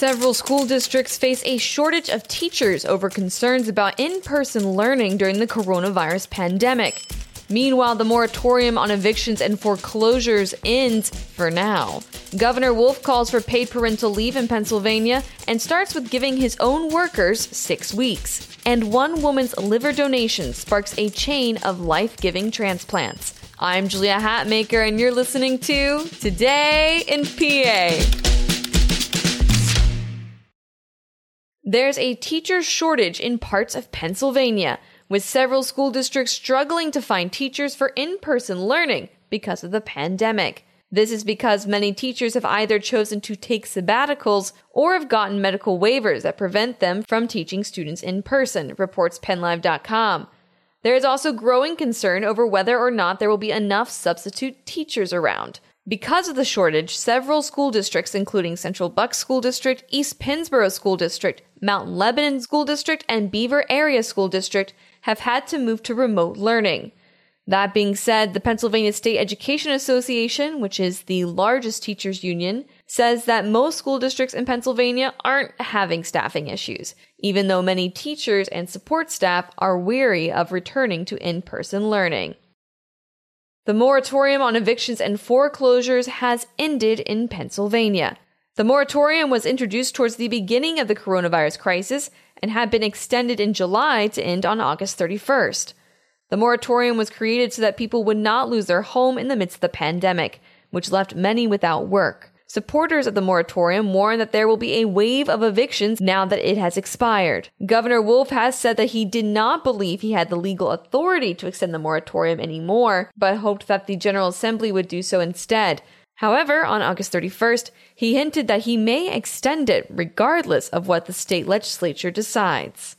Several school districts face a shortage of teachers over concerns about in person learning during the coronavirus pandemic. Meanwhile, the moratorium on evictions and foreclosures ends for now. Governor Wolf calls for paid parental leave in Pennsylvania and starts with giving his own workers six weeks. And one woman's liver donation sparks a chain of life giving transplants. I'm Julia Hatmaker, and you're listening to Today in PA. There's a teacher shortage in parts of Pennsylvania, with several school districts struggling to find teachers for in person learning because of the pandemic. This is because many teachers have either chosen to take sabbaticals or have gotten medical waivers that prevent them from teaching students in person, reports PennLive.com. There is also growing concern over whether or not there will be enough substitute teachers around. Because of the shortage, several school districts, including Central Bucks School District, East Pennsboro School District, Mount Lebanon School District, and Beaver Area School District, have had to move to remote learning. That being said, the Pennsylvania State Education Association, which is the largest teachers union, says that most school districts in Pennsylvania aren't having staffing issues, even though many teachers and support staff are weary of returning to in person learning. The moratorium on evictions and foreclosures has ended in Pennsylvania. The moratorium was introduced towards the beginning of the coronavirus crisis and had been extended in July to end on August 31st. The moratorium was created so that people would not lose their home in the midst of the pandemic, which left many without work. Supporters of the moratorium warn that there will be a wave of evictions now that it has expired. Governor Wolf has said that he did not believe he had the legal authority to extend the moratorium anymore, but hoped that the General Assembly would do so instead. However, on August 31st, he hinted that he may extend it regardless of what the state legislature decides.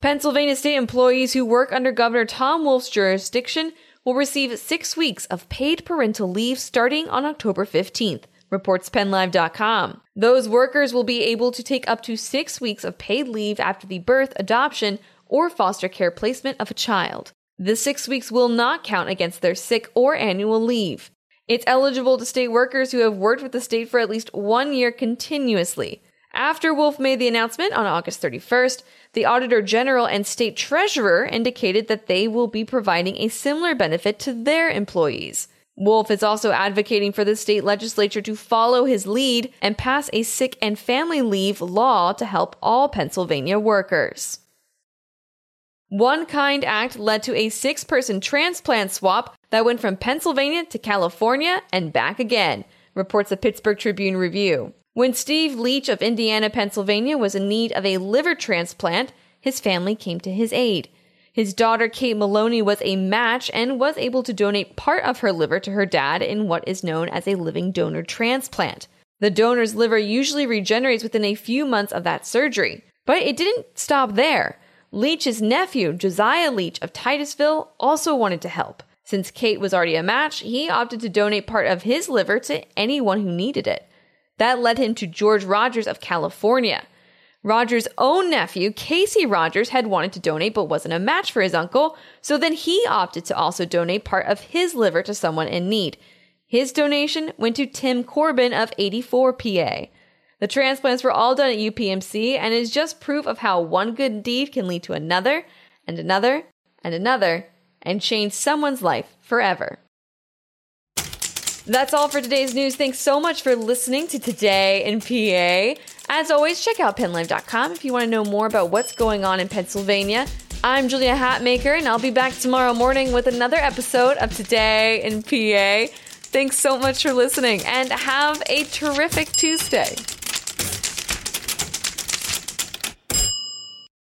Pennsylvania state employees who work under Governor Tom Wolf's jurisdiction will receive six weeks of paid parental leave starting on October 15th, reports PennLive.com. Those workers will be able to take up to six weeks of paid leave after the birth, adoption, or foster care placement of a child. The six weeks will not count against their sick or annual leave. It's eligible to state workers who have worked with the state for at least one year continuously. After Wolf made the announcement on August 31st, the Auditor General and State Treasurer indicated that they will be providing a similar benefit to their employees. Wolf is also advocating for the state legislature to follow his lead and pass a sick and family leave law to help all Pennsylvania workers. One Kind Act led to a six person transplant swap that went from Pennsylvania to California and back again, reports the Pittsburgh Tribune Review. When Steve Leach of Indiana, Pennsylvania was in need of a liver transplant, his family came to his aid. His daughter, Kate Maloney, was a match and was able to donate part of her liver to her dad in what is known as a living donor transplant. The donor's liver usually regenerates within a few months of that surgery. But it didn't stop there. Leach's nephew, Josiah Leach of Titusville, also wanted to help. Since Kate was already a match, he opted to donate part of his liver to anyone who needed it. That led him to George Rogers of California. Rogers' own nephew, Casey Rogers, had wanted to donate but wasn't a match for his uncle, so then he opted to also donate part of his liver to someone in need. His donation went to Tim Corbin of Eighty Four PA. The transplants were all done at UPMC and is just proof of how one good deed can lead to another and another and another and change someone's life forever. That's all for today's news. Thanks so much for listening to Today in PA. As always, check out pennlive.com if you want to know more about what's going on in Pennsylvania. I'm Julia Hatmaker, and I'll be back tomorrow morning with another episode of Today in PA. Thanks so much for listening, and have a terrific Tuesday.